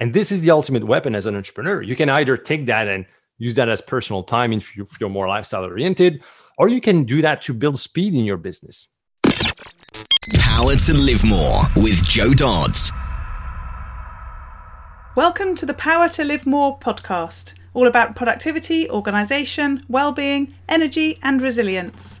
And this is the ultimate weapon as an entrepreneur. You can either take that and use that as personal time if you're more lifestyle oriented, or you can do that to build speed in your business. Power to Live More with Joe Dodds. Welcome to the Power to Live More podcast, all about productivity, organisation, well-being, energy, and resilience.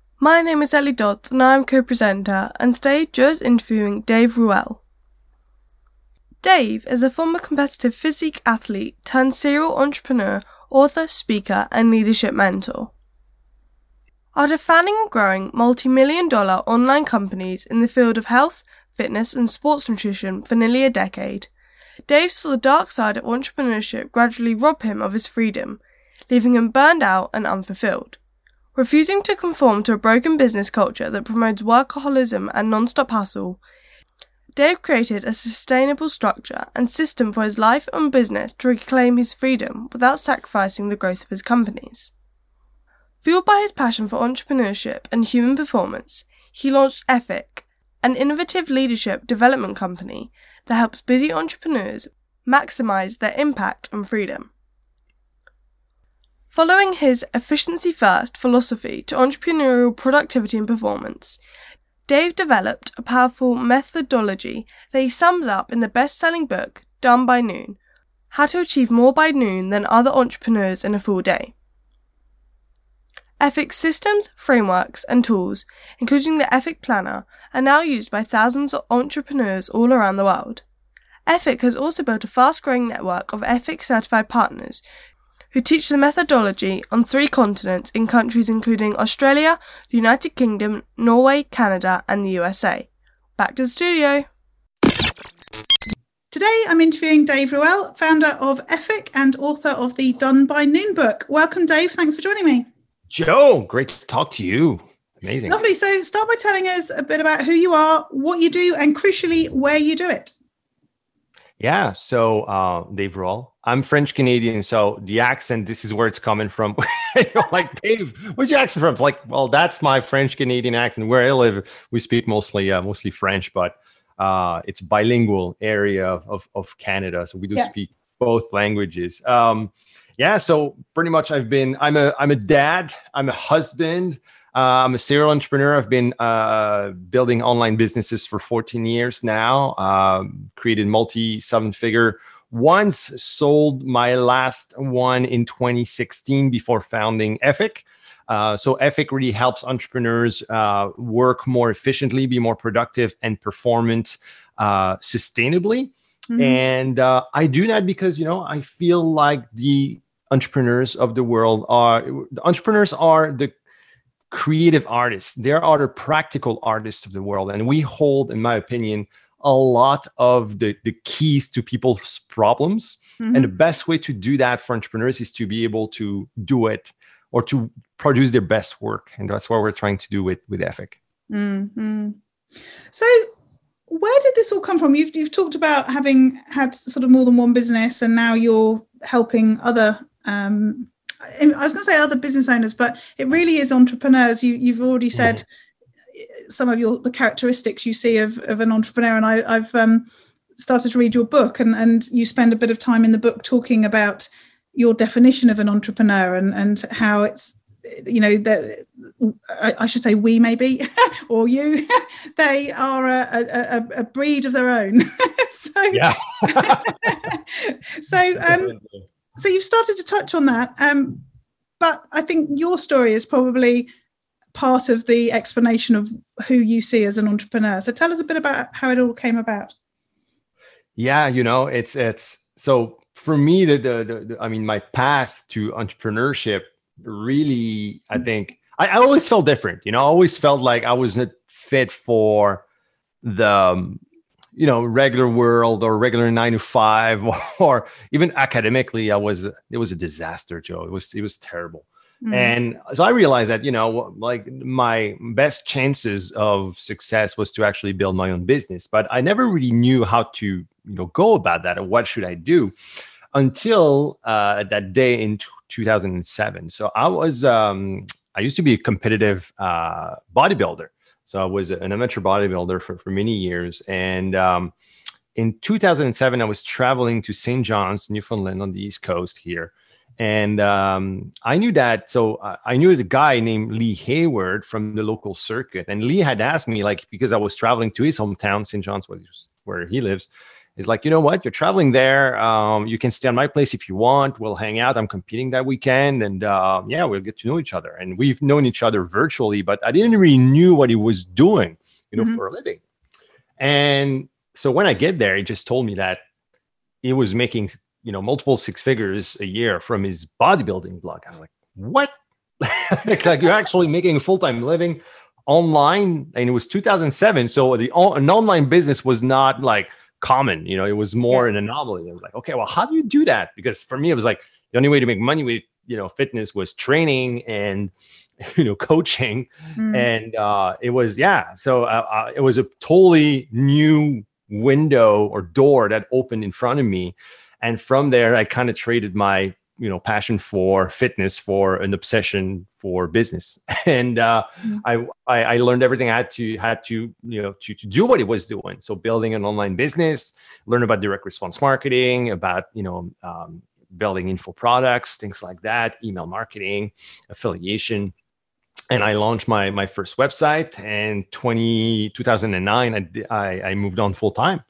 My name is Ellie Dodds and I am co-presenter and today Joe's interviewing Dave Ruel. Dave is a former competitive physique athlete turned serial entrepreneur, author, speaker and leadership mentor. After founding and growing multi-million dollar online companies in the field of health, fitness and sports nutrition for nearly a decade, Dave saw the dark side of entrepreneurship gradually rob him of his freedom, leaving him burned out and unfulfilled. Refusing to conform to a broken business culture that promotes workaholism and non-stop hustle, Dave created a sustainable structure and system for his life and business to reclaim his freedom without sacrificing the growth of his companies. Fueled by his passion for entrepreneurship and human performance, he launched Effic, an innovative leadership development company that helps busy entrepreneurs maximize their impact and freedom. Following his efficiency first philosophy to entrepreneurial productivity and performance, Dave developed a powerful methodology that he sums up in the best selling book, Done by Noon How to Achieve More by Noon Than Other Entrepreneurs in a Full Day. Effic systems, frameworks, and tools, including the Effic Planner, are now used by thousands of entrepreneurs all around the world. Effic has also built a fast growing network of Effic certified partners who teach the methodology on three continents in countries including Australia, the United Kingdom, Norway, Canada, and the USA. Back to the studio. Today I'm interviewing Dave Ruel, founder of Effic and author of the Done by Noon book. Welcome, Dave. Thanks for joining me. Joe, great to talk to you. Amazing. Lovely. So, start by telling us a bit about who you are, what you do, and crucially, where you do it. Yeah. So, uh, Dave Ruel, I'm French Canadian. So, the accent, this is where it's coming from. like, Dave, where's your accent from? It's like, well, that's my French Canadian accent. Where I live, we speak mostly, uh, mostly French, but uh, it's bilingual area of, of, of, Canada. So, we do yeah. speak both languages. Um, yeah. So, pretty much, I've been, I'm a, I'm a dad, I'm a husband. Uh, I'm a serial entrepreneur. I've been uh, building online businesses for 14 years now. Um, created multi seven figure once sold my last one in 2016 before founding Effic. Uh, so Effic really helps entrepreneurs uh, work more efficiently, be more productive, and performant uh, sustainably. Mm-hmm. And uh, I do that because you know I feel like the entrepreneurs of the world are the entrepreneurs are the creative artists. There are the practical artists of the world. And we hold, in my opinion, a lot of the, the keys to people's problems. Mm-hmm. And the best way to do that for entrepreneurs is to be able to do it or to produce their best work. And that's what we're trying to do with, with Effic. Mm-hmm. So, where did this all come from? You've, you've talked about having had sort of more than one business, and now you're helping other um, I was going to say other business owners, but it really is entrepreneurs. You you've already said mm. some of your the characteristics you see of, of an entrepreneur, and I, have um, started to read your book, and and you spend a bit of time in the book talking about your definition of an entrepreneur and and how it's you know that I, I, should say we maybe or you they are a, a, a breed of their own so yeah so um so you've started to touch on that um, but i think your story is probably part of the explanation of who you see as an entrepreneur so tell us a bit about how it all came about yeah you know it's it's so for me the, the, the, the i mean my path to entrepreneurship really i mm. think I, I always felt different. You know, I always felt like I wasn't fit for the um, you know regular world or regular nine to five or, or, even academically i was it was a disaster joe. It was it was terrible. Mm. and so i realized that you know like my best chances of success was to actually build my own business but i never really knew how to you know go about that or what should i do until uh, that day in t- 2007 so i was um, i used to be a competitive uh, bodybuilder so I was an amateur bodybuilder for, for many years. And um, in 2007, I was traveling to St. John's, Newfoundland on the East Coast here. And um, I knew that. So I knew the guy named Lee Hayward from the local circuit. And Lee had asked me, like, because I was traveling to his hometown, St. John's, where he lives is like, you know what, you're traveling there. Um, you can stay on my place if you want. We'll hang out. I'm competing that weekend, and uh, yeah, we'll get to know each other. And we've known each other virtually, but I didn't really knew what he was doing, you know, mm-hmm. for a living. And so when I get there, he just told me that he was making, you know, multiple six figures a year from his bodybuilding blog. I was like, what? like you're actually making a full time living online, and it was 2007. So the an online business was not like common. You know, it was more yeah. an anomaly. I was like, okay, well, how do you do that? Because for me, it was like the only way to make money with you know fitness was training and you know coaching, mm. and uh, it was yeah. So uh, uh, it was a totally new window or door that opened in front of me, and from there, I kind of traded my you know passion for fitness for an obsession for business. And uh, mm-hmm. I, I, I learned everything i had to had to you know to, to do what it was doing. So building an online business learn about direct response marketing about you know um, building info products things like that email marketing affiliation and I launched my my first website and 20, 2009 I, I, I moved on full time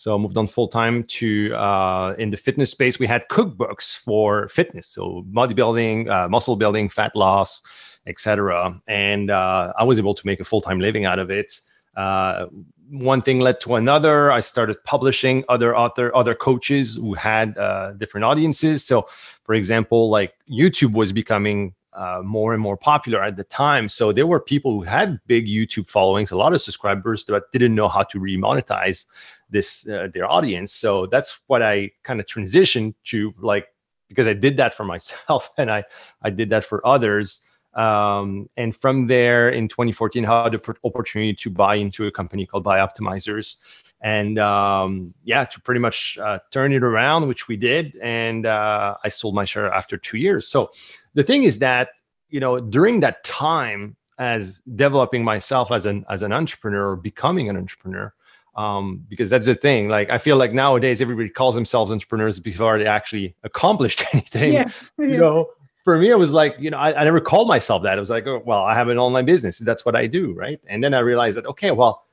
so I moved on full time to uh, in the fitness space. We had cookbooks for fitness, so bodybuilding, uh, muscle building, fat loss, etc. And uh, I was able to make a full time living out of it. Uh, one thing led to another. I started publishing other author, other coaches who had uh, different audiences. So, for example, like YouTube was becoming uh, more and more popular at the time. So there were people who had big YouTube followings, a lot of subscribers, but didn't know how to remonetize this uh, their audience. So that's what I kind of transitioned to, like because I did that for myself and I I did that for others. Um, and from there, in 2014, I had the opportunity to buy into a company called Bioptimizers, and um, yeah, to pretty much uh, turn it around, which we did. And uh, I sold my share after two years. So the thing is that you know during that time as developing myself as an as an entrepreneur or becoming an entrepreneur um, because that's the thing like i feel like nowadays everybody calls themselves entrepreneurs before they actually accomplished anything yeah. Yeah. you know for me it was like you know I, I never called myself that it was like oh, well i have an online business that's what i do right and then i realized that okay well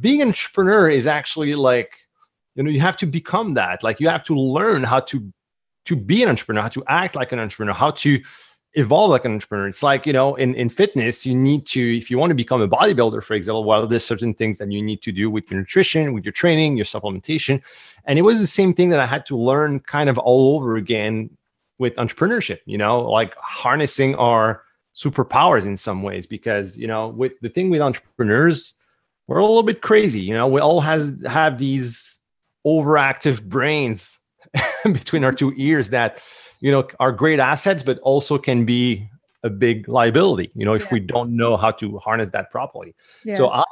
being an entrepreneur is actually like you know you have to become that like you have to learn how to to be an entrepreneur, how to act like an entrepreneur, how to evolve like an entrepreneur. It's like, you know, in, in fitness, you need to, if you want to become a bodybuilder, for example, well, there's certain things that you need to do with your nutrition, with your training, your supplementation. And it was the same thing that I had to learn kind of all over again with entrepreneurship, you know, like harnessing our superpowers in some ways, because, you know, with the thing with entrepreneurs, we're a little bit crazy, you know, we all has have these overactive brains between our two ears that you know are great assets but also can be a big liability you know if yeah. we don't know how to harness that properly yeah. so i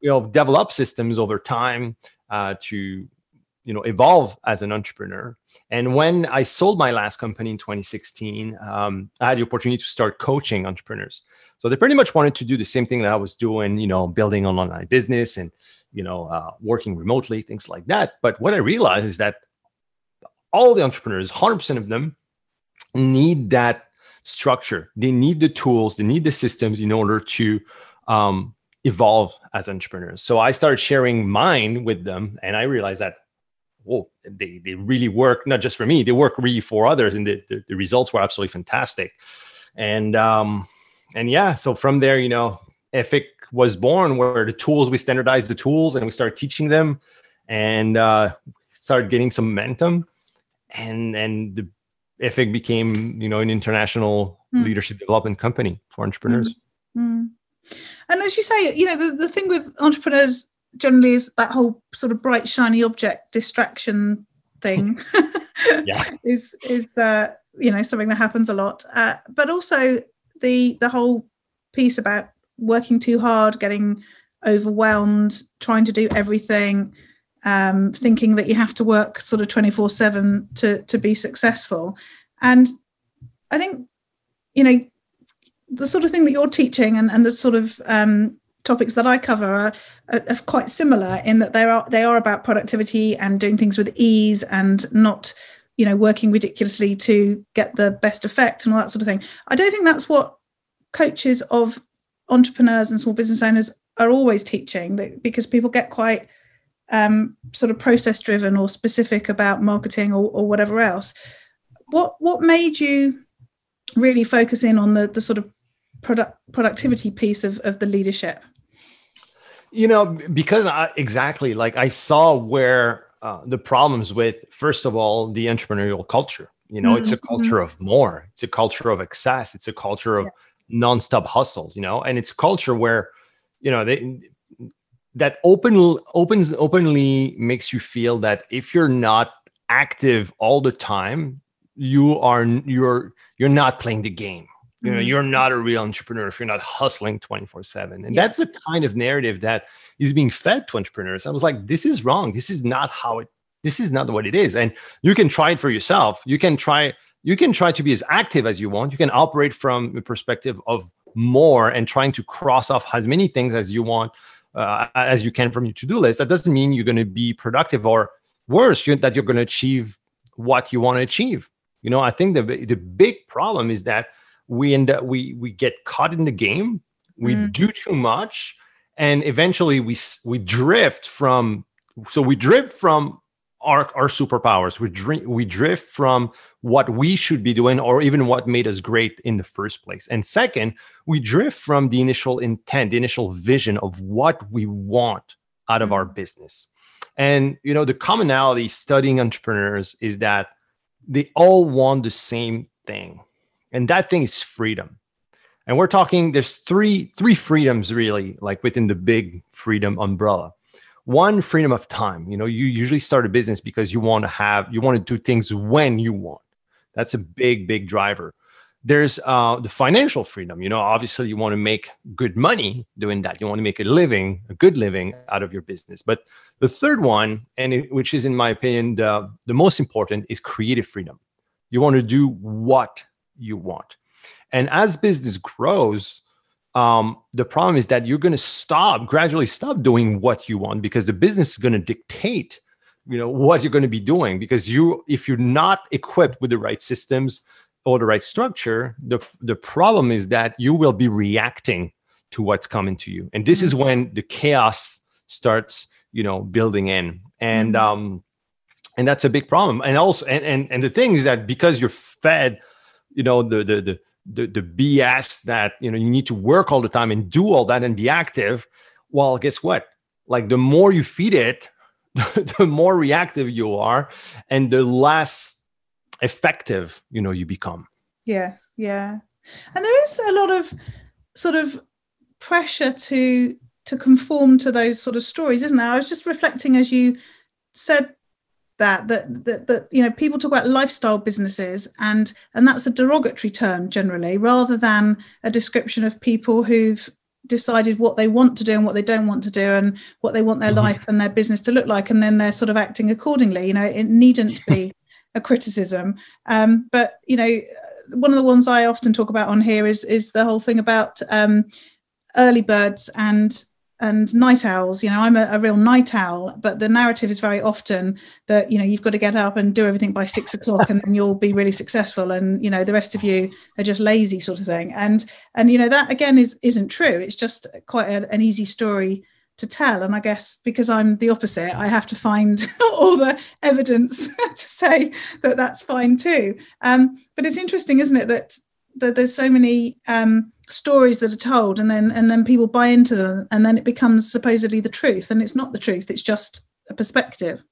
you know develop systems over time uh, to you know evolve as an entrepreneur and when i sold my last company in 2016 um, i had the opportunity to start coaching entrepreneurs so they pretty much wanted to do the same thing that i was doing you know building an online business and you know uh, working remotely things like that but what i realized is that all the entrepreneurs, 100% of them need that structure. They need the tools, they need the systems in order to um, evolve as entrepreneurs. So I started sharing mine with them, and I realized that, whoa, they, they really work, not just for me, they work really for others, and the, the, the results were absolutely fantastic. And, um, and yeah, so from there, you know, Effic was born where the tools, we standardized the tools and we started teaching them and uh, started getting some momentum and and the Effic became you know an international mm. leadership development company for entrepreneurs. And as you say, you know, the, the thing with entrepreneurs generally is that whole sort of bright, shiny object distraction thing. yeah. is is uh, you know something that happens a lot. Uh, but also the the whole piece about working too hard, getting overwhelmed, trying to do everything, um, thinking that you have to work sort of 24 7 to to be successful. And I think, you know, the sort of thing that you're teaching and, and the sort of um, topics that I cover are, are, quite similar in that they are they are about productivity and doing things with ease and not you know working ridiculously to get the best effect and all that sort of thing. I don't think that's what coaches of entrepreneurs and small business owners are always teaching because people get quite um, sort of process driven or specific about marketing or, or whatever else. What what made you really focus in on the the sort of product productivity piece of, of the leadership? You know, because I, exactly like I saw where uh, the problems with first of all the entrepreneurial culture. You know, mm-hmm. it's a mm-hmm. culture of more. It's a culture of excess. It's a culture of yeah. nonstop hustle. You know, and it's a culture where you know they that open opens openly makes you feel that if you're not active all the time you are you're you're not playing the game you know mm-hmm. you're not a real entrepreneur if you're not hustling 24 7 and yeah. that's the kind of narrative that is being fed to entrepreneurs. I was like this is wrong. This is not how it this is not what it is. And you can try it for yourself. You can try you can try to be as active as you want. You can operate from a perspective of more and trying to cross off as many things as you want uh, as you can from your to-do list. That doesn't mean you're going to be productive or worse you're, that you're going to achieve what you want to achieve. You know i think the the big problem is that we end up we we get caught in the game. We mm. do too much and eventually we we drift from so we drift from our our superpowers. We drift we drift from what we should be doing or even what made us great in the first place. And second we drift from the initial intent the initial vision of what we want out of our mm. business. And you know the commonality studying entrepreneurs is that they all want the same thing and that thing is freedom. And we're talking there's three three freedoms really like within the big freedom umbrella. One freedom of time. You know you usually start a business because you want to have you want to do things when you want. That's a big big driver. There's uh, the financial freedom. You know obviously you want to make good money doing that. You want to make a living a good living out of your business. But the third one and it, which is in my opinion the, the most important is creative freedom. You want to do what you want. And as business grows, um, the problem is that you're going to stop, gradually stop doing what you want because the business is going to dictate, you know, what you're going to be doing. Because you, if you're not equipped with the right systems or the right structure, the the problem is that you will be reacting to what's coming to you, and this mm-hmm. is when the chaos starts, you know, building in. And mm-hmm. um, and that's a big problem. And also, and and and the thing is that because you're fed you know the the the the, the BS that you know you need to work all the time and do all that and be active. Well, guess what? Like the more you feed it, the more reactive you are, and the less effective you know you become. Yes, yeah, and there is a lot of sort of pressure to to conform to those sort of stories, isn't there? I was just reflecting as you said that that that, that you know people talk about lifestyle businesses and and that's a derogatory term generally rather than a description of people who've decided what they want to do and what they don't want to do and what they want their mm-hmm. life and their business to look like and then they're sort of acting accordingly you know it needn't be a criticism um, but you know one of the ones i often talk about on here is is the whole thing about um, early birds and and night owls you know i'm a, a, real night owl but the narrative is very often that you know you've got to get up and do everything by six o'clock and then you'll be really successful and you know the rest of you are just lazy sort of thing. And and you know that again is isn't true. It's just quite a, an easy story to tell. And i guess because i'm the opposite i have to find all the evidence to say that that's fine too. Um, but it's interesting isn't it that that there's so many um, stories that are told and then and then people buy into them and then it becomes supposedly the truth and it's not the truth it's just a perspective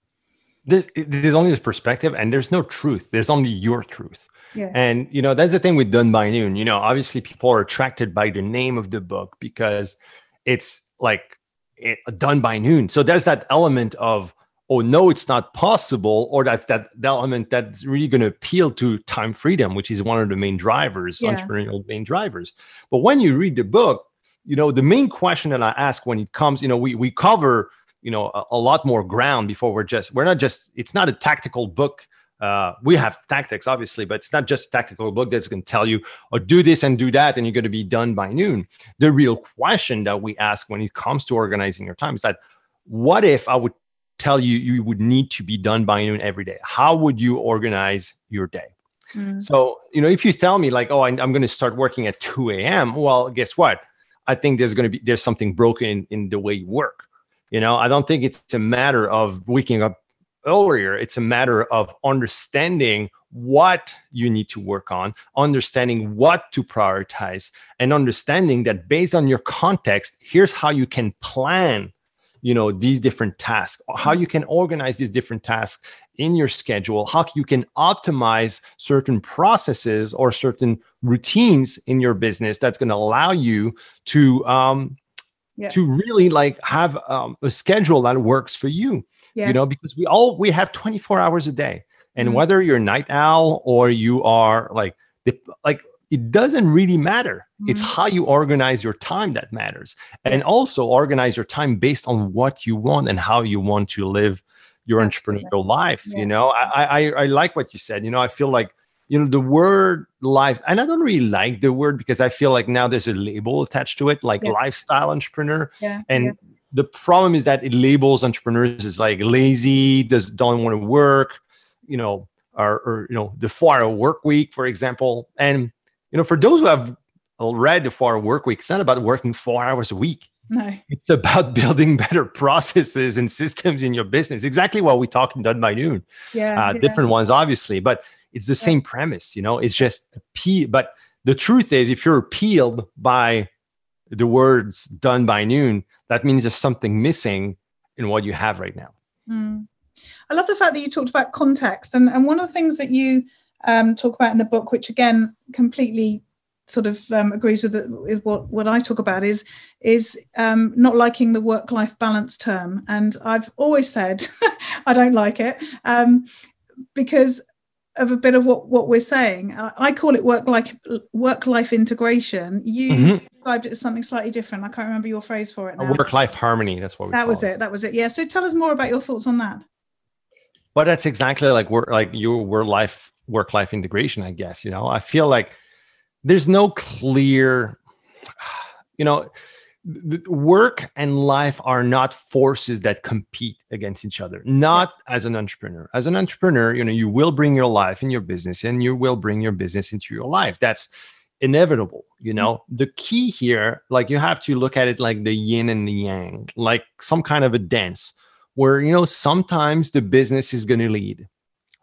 there's, there's only this perspective and there's no truth there's only your truth Yeah. And you know, that's the thing with Done by Noon. You know, obviously people are attracted by the name of the book because it's like it, done by noon. So there's that element of oh no it's not possible or that's that element that's really going to appeal to time freedom which is one of the main drivers Yeah. entrepreneurial main drivers. But when you read the book you know the main question that i ask when it comes you know we we cover you know a, a lot more ground before we're just we're not just it's not a tactical book. Uh, we have tactics obviously but it's not just a tactical book that's going to tell you oh do this and do that and you're going to be done by noon. The real question that we ask when it comes to organizing your time is that what if i would tell you you would need to be done by noon every day. How would you organize your day? Mm. so you know if you tell me like oh I, i'm going to start working at 2 a.m well guess what? I think there's going to be there's something broken in, in the way you work. You know i don't think it's a matter of waking up earlier. It's a matter of understanding what you need to work on understanding what to prioritize and understanding that based on your context here's how you can plan you know these different tasks how you can organize these different tasks in your schedule how you can optimize certain processes or certain routines in your business that's going to allow you to um, Yeah. to really like have um, a schedule that works for you Yes. you know because we all we have 24 hours a day and Mhm. whether you're a night owl or you are like the like it doesn't really matter it's Mhm. how you organize your time that matters and also organize your time based on what you want and how you want to live your entrepreneurial life Yeah. you know I, I i like what you said you know i feel like you know the word life and i don't really like the word because i feel like now there's a label attached to it like Yeah. lifestyle entrepreneur yeah. and yeah. the problem is that it labels entrepreneurs as like lazy does don't want to work you know or, or you know the four hour work week for example and you know for those who have read the four work week it's not about working four hours a week no. it's about building better processes and systems in your business exactly what we talked in done by noon Yeah. uh, yeah. different ones obviously but it's the same premise you know it's just appeal but the truth is if you're appealed by the words done by noon that means there's something missing in what you have right now Mm. I love the fact that you talked about context, and, and one of the things that you um, talk about in the book, which again completely sort of um, agrees with, the, with what what I talk about, is is um, not liking the work life balance term. And I've always said I don't like it um, because of a bit of what what we're saying. I, I call it work like work life integration. You Mhm. described it as something slightly different. I can't remember your phrase for it work life harmony that's what we That call was it. That was it. Yeah. So tell us more about your thoughts on that. but that's exactly like work like your work life work life integration i guess you know? I feel like there's no clear you know work and life are not forces that compete against each other not as an entrepreneur. As an entrepreneur you know you will bring your life in your business and you will bring your business into your life. That's inevitable you know? Mm-hmm. The key here like you have to look at it like the yin and the yang like some kind of a dance where you know sometimes the business is going to lead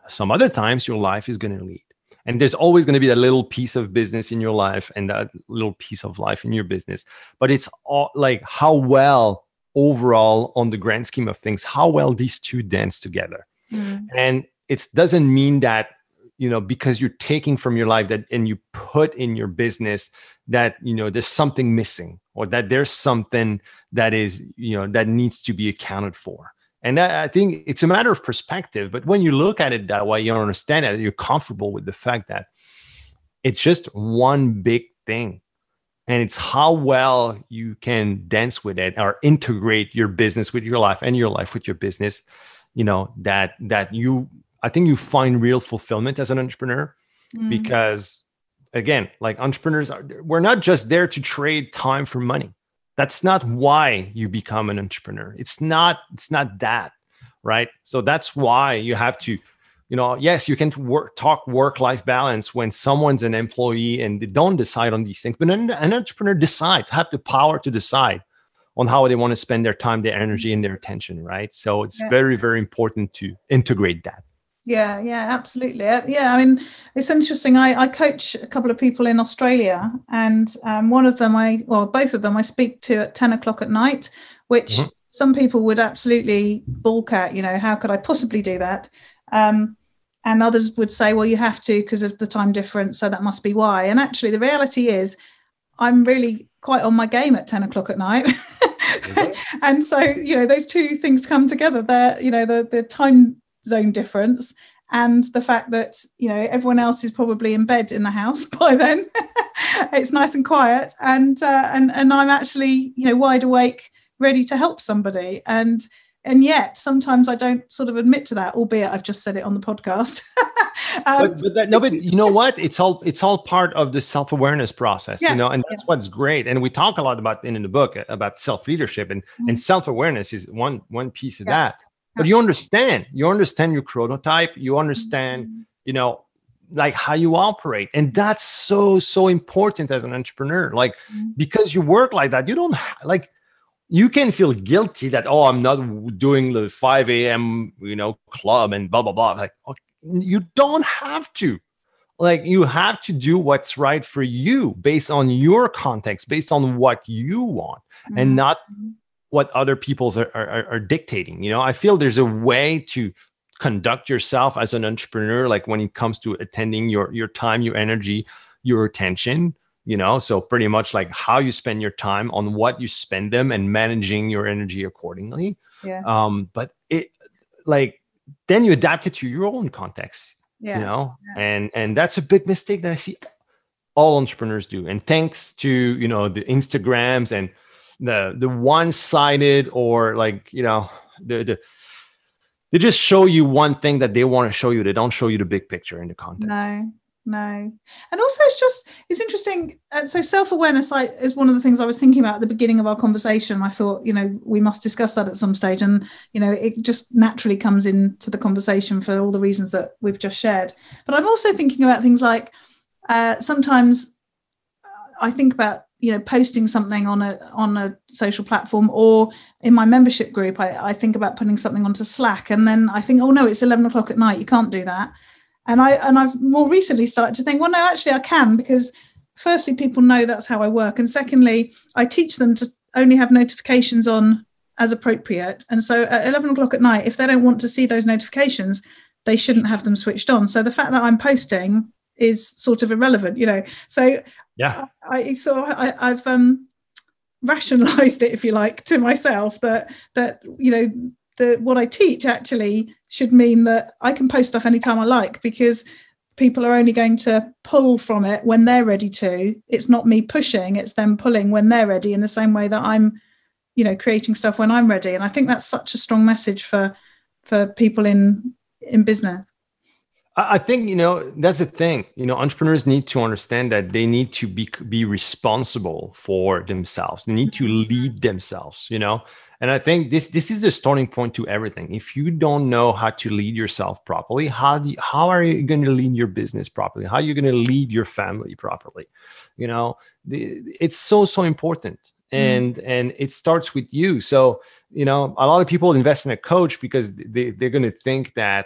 some other times your life is going to lead. And there's always going to be that little piece of business in your life and that little piece of life in your business. But it's all like how well overall on the grand scheme of things how well these two dance together. Mm-hmm. And it doesn't mean that you know because you're taking from your life that and you put in your business that you know there's something missing or that there's something that is you know that needs to be accounted for and that, i think it's a matter of perspective but when you look at it that way you understand it you're comfortable with the fact that it's just one big thing and it's how well you can dance with it or integrate your business with your life and your life with your business you know that that you i think you find real fulfillment as an entrepreneur Mm. because again like entrepreneurs are we're not just there to trade time for money that's not why you become an entrepreneur. It's not it's not that right? So that's why you have to you know yes you can work talk work life balance when someone's an employee and they don't decide on these things but an, an entrepreneur decides have the power to decide on how they want to spend their time their energy and their attention right? So it's Yeah. very very important to integrate that Yeah, yeah, absolutely. Uh, Yeah, I mean, it's interesting. I, I coach a couple of people in Australia, and um, one of them, I well, both of them, I speak to at ten o'clock at night, which Mhm. some people would absolutely balk at. You know, how could I possibly do that? Um, and others would say well you have to because of the time difference so that must be why and actually the reality is i'm really quite on my game at 10 o'clock at night mm-hmm. and so you know those two things come together there you know the the time zone difference and the fact that you know everyone else is probably in bed in the house by then it's nice and quiet and uh, and and i'm actually you know wide awake ready to help somebody and and yet sometimes I don't sort of admit to that, albeit I've just said it on the podcast. um, but, but that, no, but you know what? It's all it's all part of the self awareness process, yeah, you know, and that's yes. what's great. And we talk a lot about in, in the book about self leadership and mm-hmm. and self awareness is one one piece of yeah. that. But you understand, you understand your chronotype, you understand, mm-hmm. you know, like how you operate and that's so so important as an entrepreneur like mm-hmm. because you work like that you don't like you can feel guilty that oh i'm not doing the 5 a.m you know club and blah blah blah like oh, you don't have to like you have to do what's right for you based on your context based on what you want mm-hmm. and not what other people's are, are, are dictating you know? I feel there's a way to conduct yourself as an entrepreneur like when it comes to attending your your time your energy your attention you know? So pretty much like how you spend your time on what you spend them and managing your energy accordingly. Yeah. Um but it like then you adapt it to your own context yeah. you know? Yeah. and and that's a big mistake that i see all entrepreneurs do. And thanks to you know the instagrams and the the one-sided or like you know the the they just show you one thing that they want to show you. They don't show you the big picture in the context. No no. And also it's just it's interesting uh, so self-awareness I, is one of the things i was thinking about at the beginning of our conversation. I thought you know we must discuss that at some stage. And you know it just naturally comes into the conversation for all the reasons that we've just shared. But i'm also thinking about things like uh, sometimes i think about you know posting something on a on a social platform or in my membership group I, I think about putting something onto slack and then i think oh no it's 11 o'clock at night you can't do that. And i and i've more recently started to think well no actually i can because firstly people know that's how i work. And secondly i teach them to only have notifications on as appropriate. And so at 11 o'clock at night if they don't want to see those notifications they shouldn't have them switched on. So the fact that i'm posting is sort of irrelevant you know. So yeah i, so I, i've um rationalized it if you like to myself that that you know the what I teach actually should mean that I can post stuff anytime I like because people are only going to pull from it when they're ready to. It's not me pushing, it's them pulling when they're ready in the same way that I'm, you know, creating stuff when I'm ready. And I think that's such a strong message for for people in in business. I think you know that's the thing. You know, entrepreneurs need to understand that they need to be be responsible for themselves. They need to mm-hmm. lead themselves. You know, and I think this this is the starting point to everything. If you don't know how to lead yourself properly, how do you, how are you going to lead your business properly? How are you going to lead your family properly? You know, the, it's so so important, mm. and and it starts with you. So you know, a lot of people invest in a coach because they they're going to think that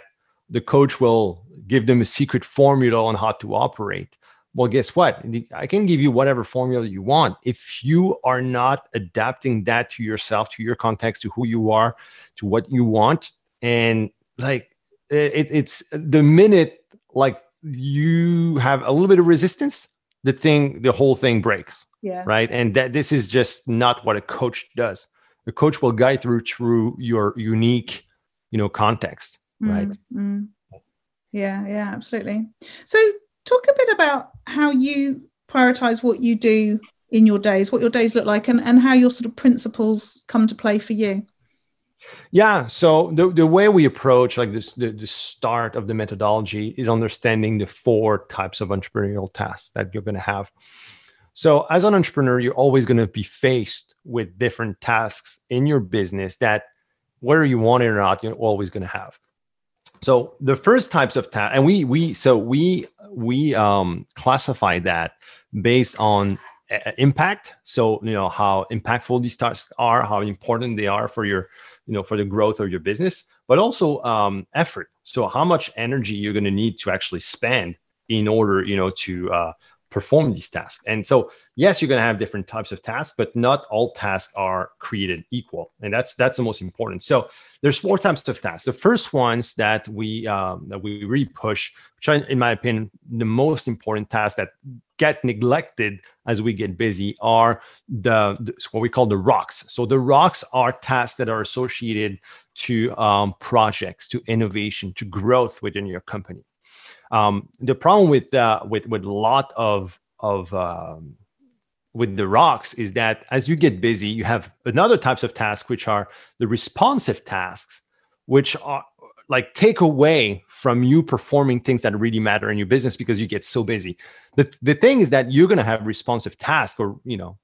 the coach will give them a secret formula on how to operate well, guess what? I can give you whatever formula you want. If you are not adapting that to yourself, to your context, to who you are, to what you want, and like it, it's the minute like you have a little bit of resistance, the thing, the whole thing breaks. Yeah. Right. And that this is just not what a coach does. The coach will guide through through your unique, you know, context. Mm, right. Mm. Yeah. Yeah. Absolutely. So talk a bit about how you prioritize what you do in your days, what your days look like, and, and how your sort of principles come to play for you. Yeah. So the, the way we approach like this, the, the start of the methodology is understanding the four types of entrepreneurial tasks that you're going to have. So as an entrepreneur, you're always going to be faced with different tasks in your business that whether you want it or not, you're always going to have. So the first types of tasks, and we we so we we um, classify that based on uh, impact. So you know how impactful these tasks are, how important they are for your you know for the growth of your business, but also um, effort. So how much energy you're going to need to actually spend in order you know to uh, perform these tasks. And so, yes, you're going to have different types of tasks, but not all tasks are created equal, and that's that's the most important. So, there's four types of tasks. The first ones that we um, that we really push, which are, in my opinion, the most important tasks that get neglected as we get busy, are the, the what we call the rocks. So, the rocks are tasks that are associated to um, projects, to innovation, to growth within your company. Um, the problem with uh, with with a lot of of um, with the rocks is that as you get busy, you have another types of tasks which are the responsive tasks, which are like take away from you performing things that really matter in your business because you get so busy. The, the thing is that you're going to have responsive tasks or, you know,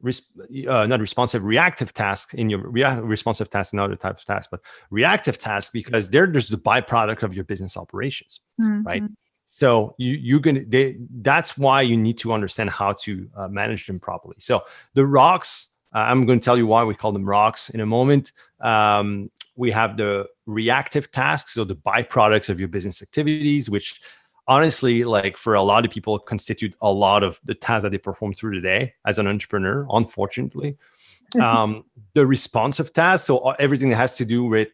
res- uh, not responsive, reactive tasks in your rea- responsive tasks and other types of tasks, but reactive tasks because they're just the byproduct of your business operations, mm-hmm. right? So you you're gonna they, that's why you need to understand how to uh, manage them properly. So the rocks, uh, I'm going to tell you why we call them rocks in a moment. Um, we have the reactive tasks, so the byproducts of your business activities, which honestly, like for a lot of people, constitute a lot of the tasks that they perform through the day as an entrepreneur, unfortunately. um, the responsive tasks, so everything that has to do with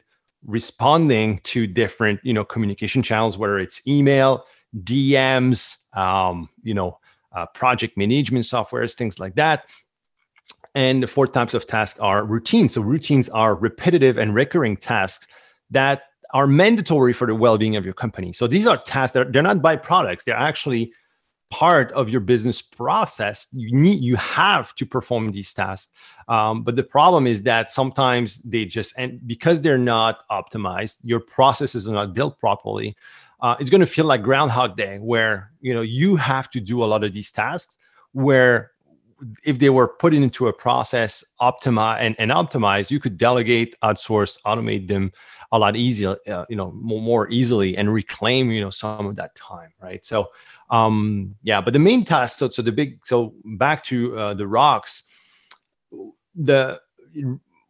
responding to different, you know, communication channels, whether it's email, DMs, um, you know, uh, project management softwares, things like that. And the four types of tasks are routines. So routines are repetitive and recurring tasks that are mandatory for the well-being of your company. So these are tasks that are, they're not byproducts; they're actually part of your business process. You need you have to perform these tasks. Um, but the problem is that sometimes they just and because they're not optimized, your processes are not built properly. Uh, it's going to feel like Groundhog Day, where you know you have to do a lot of these tasks. Where if they were put into a process optimize and, and optimized you could delegate outsource automate them a lot easier uh, you know more, more, easily and reclaim you know some of that time right so um yeah but the main task so, so the big so back to uh, the rocks the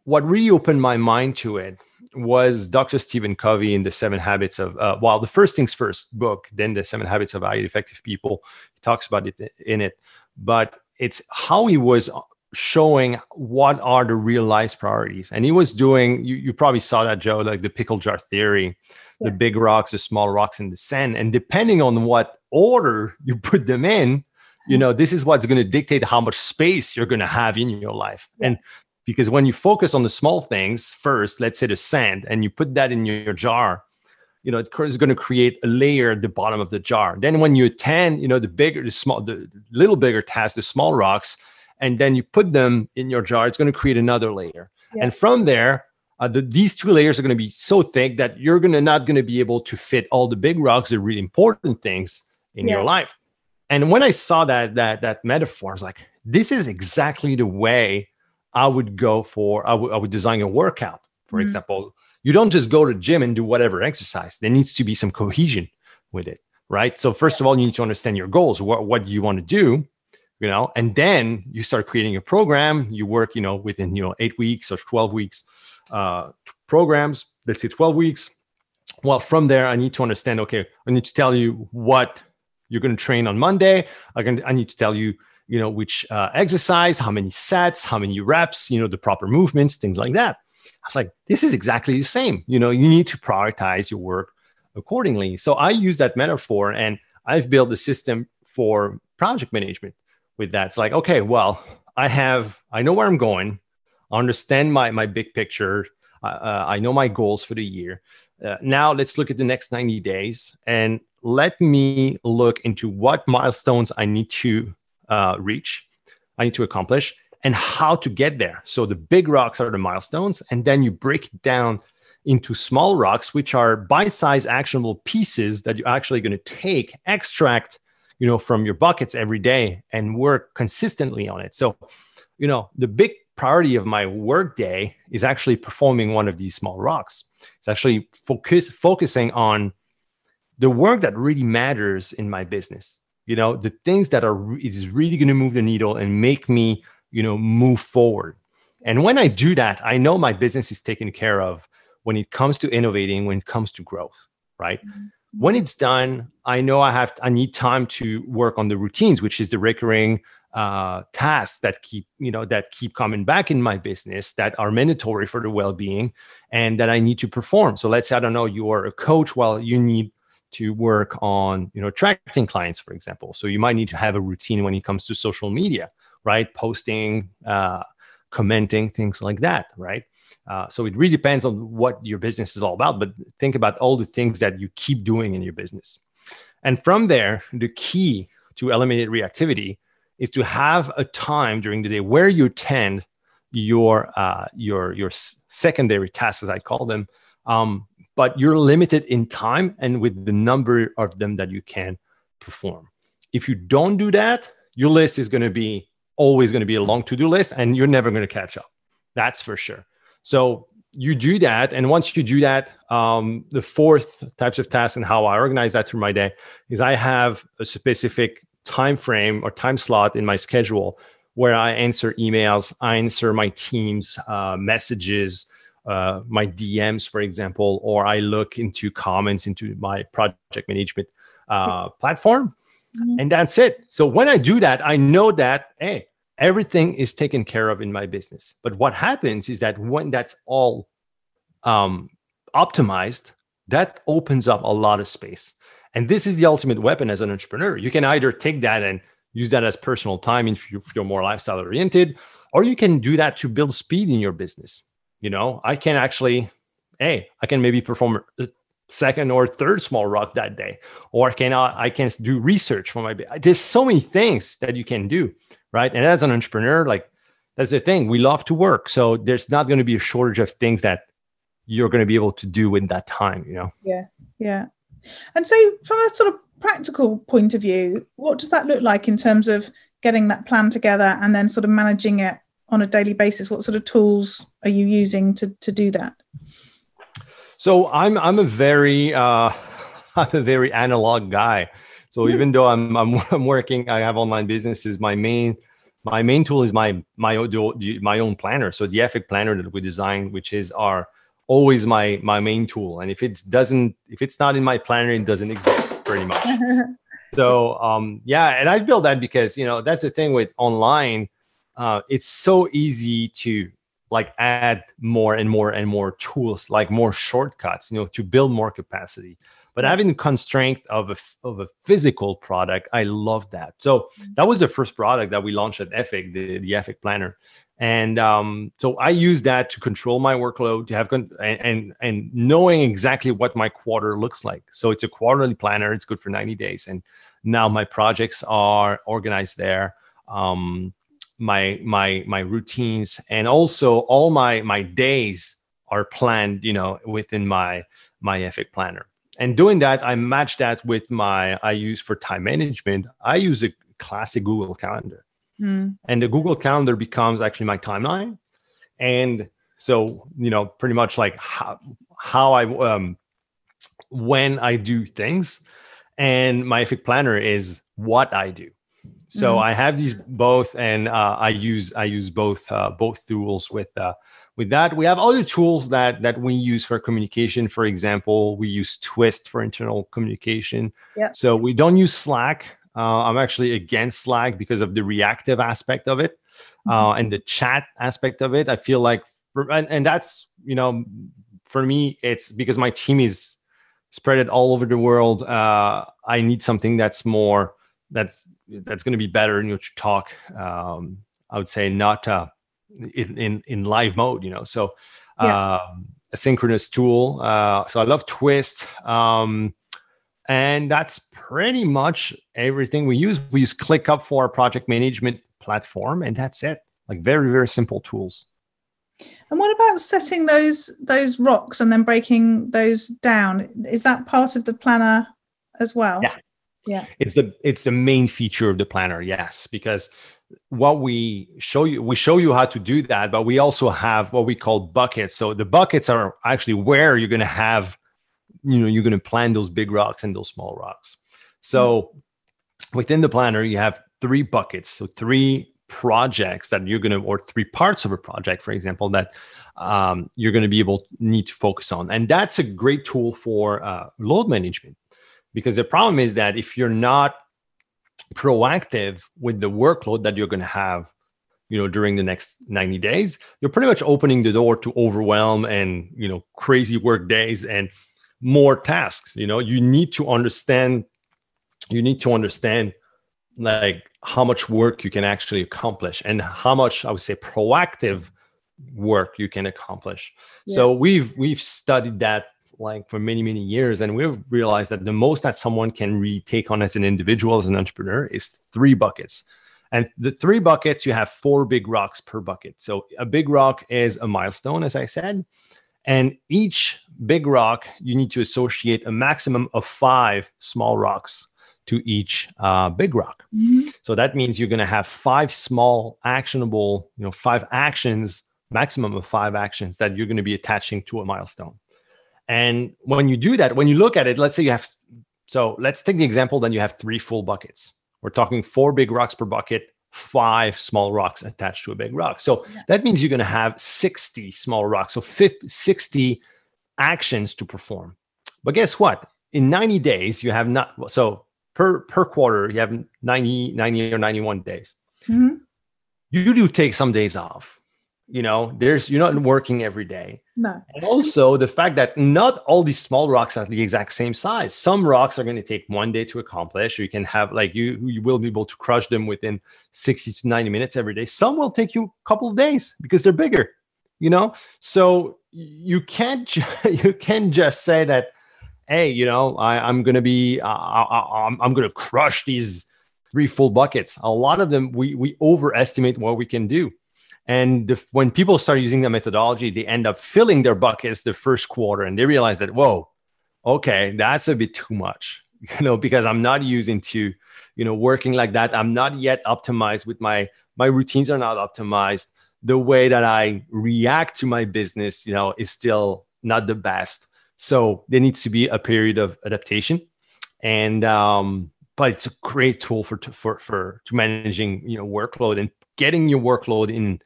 what really opened my mind to it was Dr. Stephen Covey in the Seven Habits of uh, well, the first things first book, then the Seven Habits of Highly Effective People. He talks about it in it, but it's how he was showing what are the real life priorities. And he was doing, you, you probably saw that, Joe, like the pickle jar theory, yeah. the big rocks, the small rocks, and the sand. And depending on what order you put them in, you know, this is what's going to dictate how much space you're going to have in your life. Yeah. And because when you focus on the small things first, let's say the sand, and you put that in your jar, you know, it's going to create a layer at the bottom of the jar. Then when you attend, you know, the bigger, the small, the little bigger task, the small rocks, and then you put them in your jar, it's going to create another layer. Yeah. And from there, uh, the, these two layers are going to be so thick that you're going to not going to be able to fit all the big rocks, the really important things in yeah. your life. And when I saw that that that metaphor, I was like, this is exactly the way I would go for. I, would design a workout, for mm-hmm. example you don't just go to the gym and do whatever exercise. There needs to be some cohesion with it, right? So first of all, you need to understand your goals. What what do you want to do, you know, and then you start creating a program. You work, you know, within you know eight weeks or twelve weeks uh, programs. Let's say twelve weeks. Well, from there, I need to understand. Okay, I need to tell you what you're going to train on Monday. I can. I need to tell you you know which uh, exercise how many sets how many reps you know the proper movements things like that I was like, this is exactly the same. You know, you need to prioritize your work accordingly. So I use that metaphor and I've built a system for project management with that. It's like, okay, well, I have, I know where I'm going, I understand my, my big picture. Uh, I know my goals for the year. Uh, now let's look at the next 90 days and let me look into what milestones I need to uh, reach, I need to accomplish, and how to get there. So the big rocks are the milestones, and then you break down into small rocks, which are bite-sized actionable pieces that you're actually going to take, extract, you know, from your buckets every day and work consistently on it. So, you know, the big priority of my work day is actually performing one of these small rocks. It's actually focus focusing on the work that really matters in my business. You know, the things that are is really going to move the needle and make me you know move forward and when i do that i know my business is taken care of when it comes to innovating when it comes to growth right mm-hmm. When it's done i know i have i need time to work on the routines which is the recurring uh, tasks that keep you know that keep coming back in my business that are mandatory for the well-being and that i need to perform. So let's say i don't know you are a coach well you need to work on you know attracting clients for example. So you might need to have a routine when it comes to social media right? Posting uh, commenting things like that right uh, so it really depends on what your business is all about, but think about all the things that you keep doing in your business. And from there, the key to eliminate reactivity is to have a time during the day where you tend your uh, your your secondary tasks, as I call them, um, but you're limited in time and with the number of them that you can perform. If you don't do that, your list is going to be always going to be a long to do list, and you're never going to catch up. That's for sure. So you do that, and once you do that, um, the fourth types of tasks and how I organize that through my day is I have a specific time frame or time slot in my schedule where I answer emails, I answer my team's uh, messages, uh, my DMs, for example, or I look into comments into my project management uh, platform, mm-hmm. and that's it. So when I do that, I know that hey, everything is taken care of in my business. But what happens is that when that's all um, optimized, that opens up a lot of space. And this is the ultimate weapon as an entrepreneur. You can either take that and use that as personal time if you're more lifestyle oriented, or you can do that to build speed in your business. You know, I can actually, hey, I can maybe perform a second or third small rock that day, or can I, I can do research for my. There's so many things that you can do right? And as an entrepreneur, like that's the thing, we love to work. So there's not going to be a shortage of things that you're going to be able to do in that time, you know? Yeah. Yeah. And so from a sort of practical point of view, what does that look like in terms of getting that plan together and then sort of managing it on a daily basis? What sort of tools are you using to, to do that? So I'm I'm a very uh, I'm a very analog guy. So even though I'm, I'm I'm working, I have online businesses. My main my main tool is my my my own planner. So the Effic planner that we designed, which is our always my my main tool. And if it doesn't if it's not in my planner, it doesn't exist pretty much. so um yeah, and I built that because you know that's the thing with online. Uh, it's so easy to like add more and more and more tools, like more shortcuts, you know, to build more capacity. But having the constraint of a, of a physical product, I love that. So mm. that was the first product that we launched at Effic, the, the Effic Planner. And um, so I use that to control my workload, to have con- and, and and knowing exactly what my quarter looks like. So it's a quarterly planner. It's good for 90 days. And now my projects are organized there. Um, my my my routines and also all my my days are planned you know within my my Effic planner and doing that, I match that with my I use for time management. I use a classic Google Calendar, mm. and the Google Calendar becomes actually my timeline. And so, you know, pretty much like how how I um when I do things, and my Effic Planner is what I do. So mm. I have these both, and uh, I use I use both uh, both tools with uh, with that we have other tools that that we use for communication for example we use twist for internal communication yeah. so we don't use slack uh, i'm actually against slack because of the reactive aspect of it uh, mm-hmm. uh, and the chat aspect of it i feel like for, and, and that's you know for me it's because my team is spread it all over the world uh, i need something that's more that's that's going to be better in your talk um, i would say not uh, in in, in live mode you know? So yeah. um, a synchronous tool uh, so i love twist um, and that's pretty much everything we use. We use clickup for our project management platform and that's it. Like very very simple tools. And what about setting those those rocks and then breaking those down? Is that part of the planner as well? Yeah yeah. It's the it's the main feature of the planner yes because what we show you we show you how to do that but we also have what we call buckets. So the buckets are actually where you're going to have you know you're going to plan those big rocks and those small rocks. So mm-hmm. within the planner you have three buckets. So three projects that you're going to or three parts of a project for example that um, you're going to be able to need to focus on. And that's a great tool for uh, load management because the problem is that if you're not proactive with the workload that you're going to have you know during the next 90 days you're pretty much opening the door to overwhelm and you know crazy work days and more tasks you know you need to understand you need to understand like how much work you can actually accomplish and how much i would say proactive work you can accomplish yeah. so we've we've studied that like for many many years. And we've realized that the most that someone can really take on as an individual as an entrepreneur is three buckets. And the three buckets you have four big rocks per bucket. So a big rock is a milestone as i said. And each big rock you need to associate a maximum of five small rocks to each uh, big rock. Mm-hmm. so that means you're going to have five small actionable you know five actions maximum of five actions that you're going to be attaching to a milestone and when you do that, when you look at it, let's say you have, so let's take the example, then you have three full buckets. We're talking four big rocks per bucket, five small rocks attached to a big rock. So yeah. that means you're going to have 60 small rocks, so 50, 60 actions to perform. But guess what? In 90 days, you have not, so per, per quarter, you have 90, 90 or 91 days. Mm-hmm. You do take some days off you know there's you're not working every day. No. And also the fact that not all these small rocks are the exact same size. Some rocks are going to take one day to accomplish. You can have like you you will be able to crush them within 60 to 90 minutes every day. Some will take you a couple of days because they're bigger you know? So you can't you can't just say that hey you know I, i'm going to be uh, I, I'm, I'm going to crush these three full buckets. A lot of them we we overestimate what we can do and the, when people start using the methodology, they end up filling their buckets the first quarter and they realize that, whoa, okay, that's a bit too much, you know, because I'm not using to, you know, working like that. I'm not yet optimized with my, my routines are not optimized. The way that I react to my business, you know, is still not the best. So there needs to be a period of adaptation. And, um, but it's a great tool for, for, for, to managing, you know, workload and getting your workload in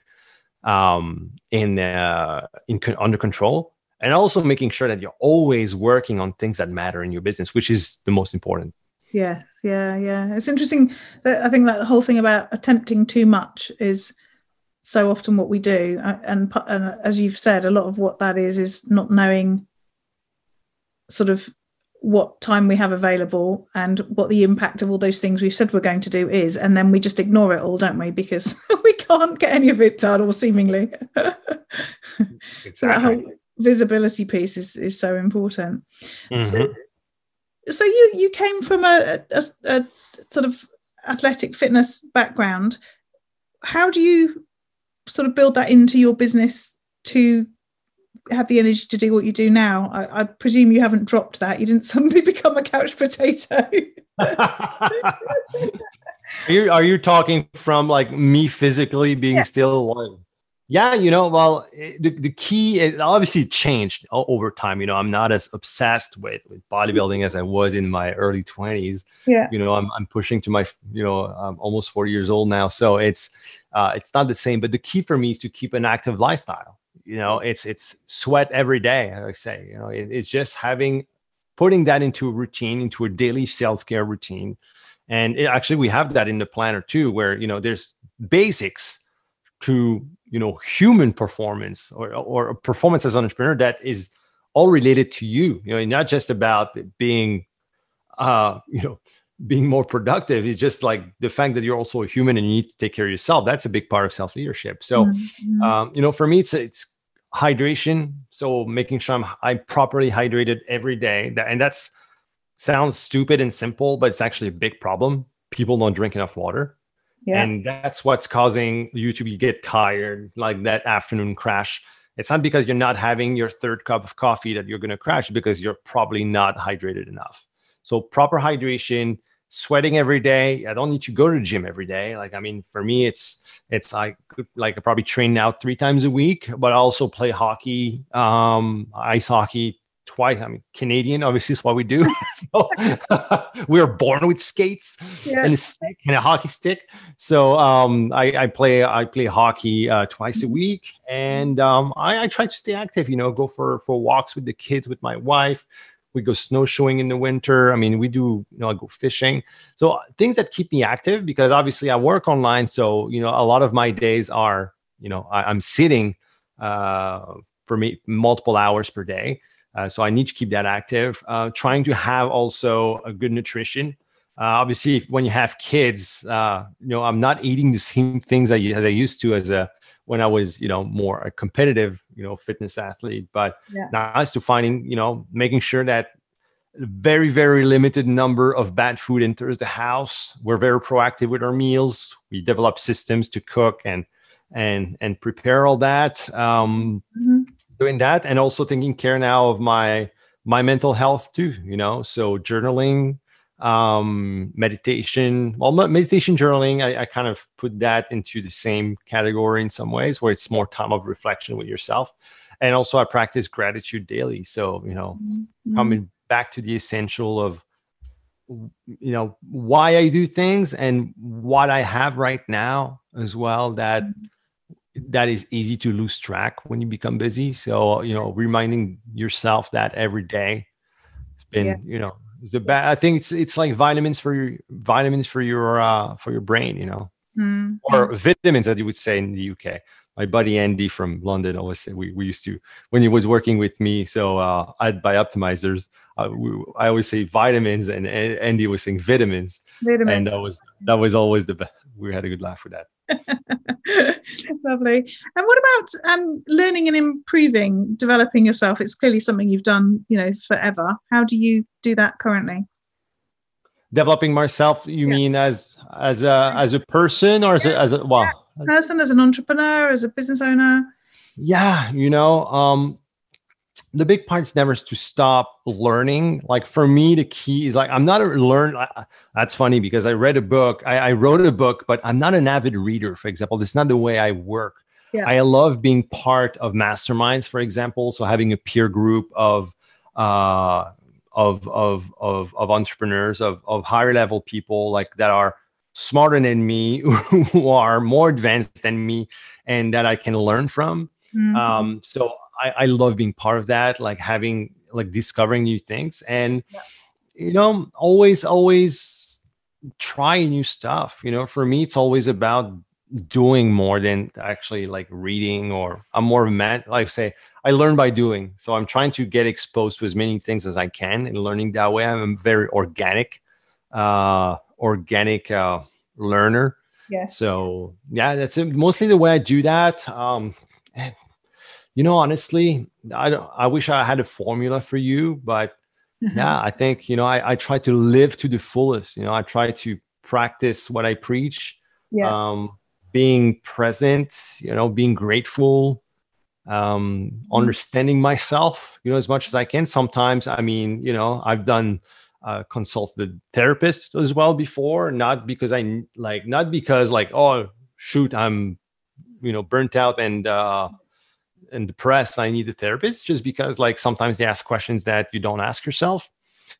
um, in uh, in under control, and also making sure that you're always working on things that matter in your business, which is the most important. Yes, yeah, yeah. It's interesting that I think that whole thing about attempting too much is so often what we do, uh, and, and as you've said, a lot of what that is is not knowing sort of what time we have available and what the impact of all those things we've said we're going to do is and then we just ignore it all don't we because we can't get any of it done or seemingly exactly. so that whole visibility piece is is so important mm-hmm. so, so you you came from a, a, a sort of athletic fitness background how do you sort of build that into your business to have the energy to do what you do now. I, I, presume you haven't dropped that. You didn't suddenly become a couch potato. are you are you talking from like me physically being yeah. still alive? Yeah, you know, well, the, the key it obviously changed over time. You know, I'm not as obsessed with, with bodybuilding as I was in my early 20s. Yeah. You know, I'm, I'm pushing to my, you know, I'm almost 40 years old now. So it's, uh, it's not the same. But the key for me is to keep an active lifestyle you know it's it's sweat every day i say you know it, it's just having putting that into a routine into a daily self-care routine. And it, actually we have that in the planner too where you know there's basics to you know human performance or or performance as an entrepreneur that is all related to you. You know not just about being uh you know being more productive is just like the fact that you're also a human and you need to take care of yourself that's a big part of self leadership so mm-hmm. um, you know for me it's it's hydration. So making sure I'm, I'm properly hydrated every day. That, and that's sounds stupid and simple, but it's actually a big problem. People don't drink enough water. Yeah. And that's what's causing you to be, get tired, like that afternoon crash. It's not because you're not having your third cup of coffee that you're going to crash because you're probably not hydrated enough. So proper hydration, sweating every day. I don't need to go to the gym every day. Like, I mean, for me, it's it's I like I probably train now three times a week, but I also play hockey, um, ice hockey twice. I mean, Canadian, obviously, is what we do. so we were born with skates yeah. and a stick and a hockey stick. So um, I, I, play I play hockey uh, twice a mm-hmm. week, and um, I, I try to stay active. You know, go for for walks with the kids with my wife we go snowshoeing in the winter. I mean, we do, you know, I go fishing. So things that keep me active because obviously I work online. So, you know, a lot of my days are, you know, I, am sitting uh, for me multiple hours per day. Uh, so I need to keep that active. Uh, trying to have also a good nutrition. Uh, obviously, if, when you have kids, uh, you know, I'm not eating the same things that as I used to as a when I was, you know, more a competitive, you know, fitness athlete. But yeah. now as to finding, you know, making sure that very, very limited number of bad food enters the house. We're very proactive with our meals. We develop systems to cook and and and prepare all that. Um, mm-hmm. Doing that, and also taking care now of my my mental health too. You know, so journaling, um meditation well meditation journaling I, I, kind of put that into the same category in some ways where it's more time of reflection with yourself and also i practice gratitude daily so you know mm-hmm. coming back to the essential of you know why i do things and what i have right now as well that mm-hmm. that is easy to lose track when you become busy so you know reminding yourself that every day it's been yeah. you know is the bad. I think it's it's like vitamins for your vitamins for your uh for your brain, you know, mm. or vitamins that you would say in the UK. My buddy Andy from London always said we, we used to when he was working with me. So uh, I'd buy optimizers. Uh, we, I always say vitamins, and, and Andy was saying vitamins, vitamins, and that was that was always the best. We had a good laugh with that. Lovely. And what about um, learning and improving, developing yourself? It's clearly something you've done, you know, forever. How do you do that currently? Developing myself, you yeah. mean as as a as a person or as a as a well person, as an entrepreneur, as a business owner? Yeah, you know, um, the big part is never to stop learning. Like for me, the key is like I'm not a learn. That's funny because I read a book. I, I, wrote a book, but I'm not an avid reader. For example, that's not the way I work. Yeah. I love being part of masterminds, for example. So having a peer group of uh, of of of of entrepreneurs, of of higher level people like that are smarter than me, who are more advanced than me, and that I can learn from. Mm-hmm. Um, so I, I love being part of that, like having like discovering new things and yeah. you know, always, always try new stuff. You know, for me, it's always about doing more than actually like reading or I'm more of a man, like say, I learn by doing. So I'm trying to get exposed to as many things as I can and learning that way. I'm a very organic, uh, organic uh, learner. Yeah. So yeah, that's it. mostly the way I do that. Um, you know, honestly, I don't, I wish I had a formula for you, but mm-hmm. yeah, I think, you know, I, I try to live to the fullest. You know, I try to practice what I preach. Yeah. Um, being present, you know, being grateful, um, mm-hmm. understanding myself, you know, as much as I can. Sometimes, I mean, you know, I've done uh, consulted therapist as well before, not because I like, not because like, oh shoot, I'm, you know, burnt out and uh, and depressed, I need a therapist just because like sometimes they ask questions that you don't ask yourself.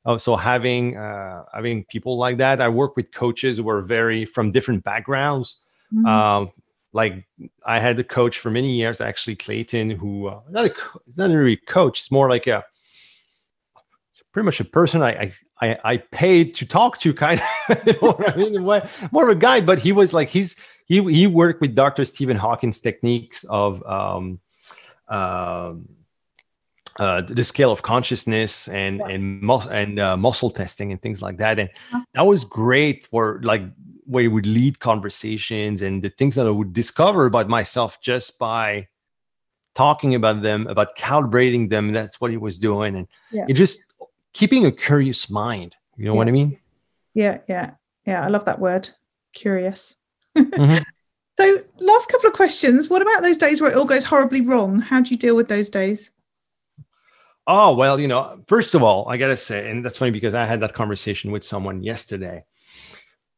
Oh, so having uh, having people like that, I work with coaches who are very from different backgrounds. Mm-hmm. Um, like I had a coach for many years, actually Clayton, who uh, not a not a really coach, it's more like a pretty much a person I I, I paid to talk to, kind of. you know I mean, more of a guy, but he was like he's he he worked with Dr. Stephen Hawkins techniques of um, um, uh, the scale of consciousness and yeah. and mus- and uh, muscle testing and things like that, and uh-huh. that was great for like where he would lead conversations and the things that I would discover about myself just by talking about them, about calibrating them. That's what he was doing, and yeah. it just keeping a curious mind. You know yeah. what I mean? Yeah, yeah, yeah. I love that word, curious. Mm-hmm. So, last couple of questions. What about those days where it all goes horribly wrong? How do you deal with those days? Oh, well, you know, first of all, I got to say, and that's funny because I had that conversation with someone yesterday.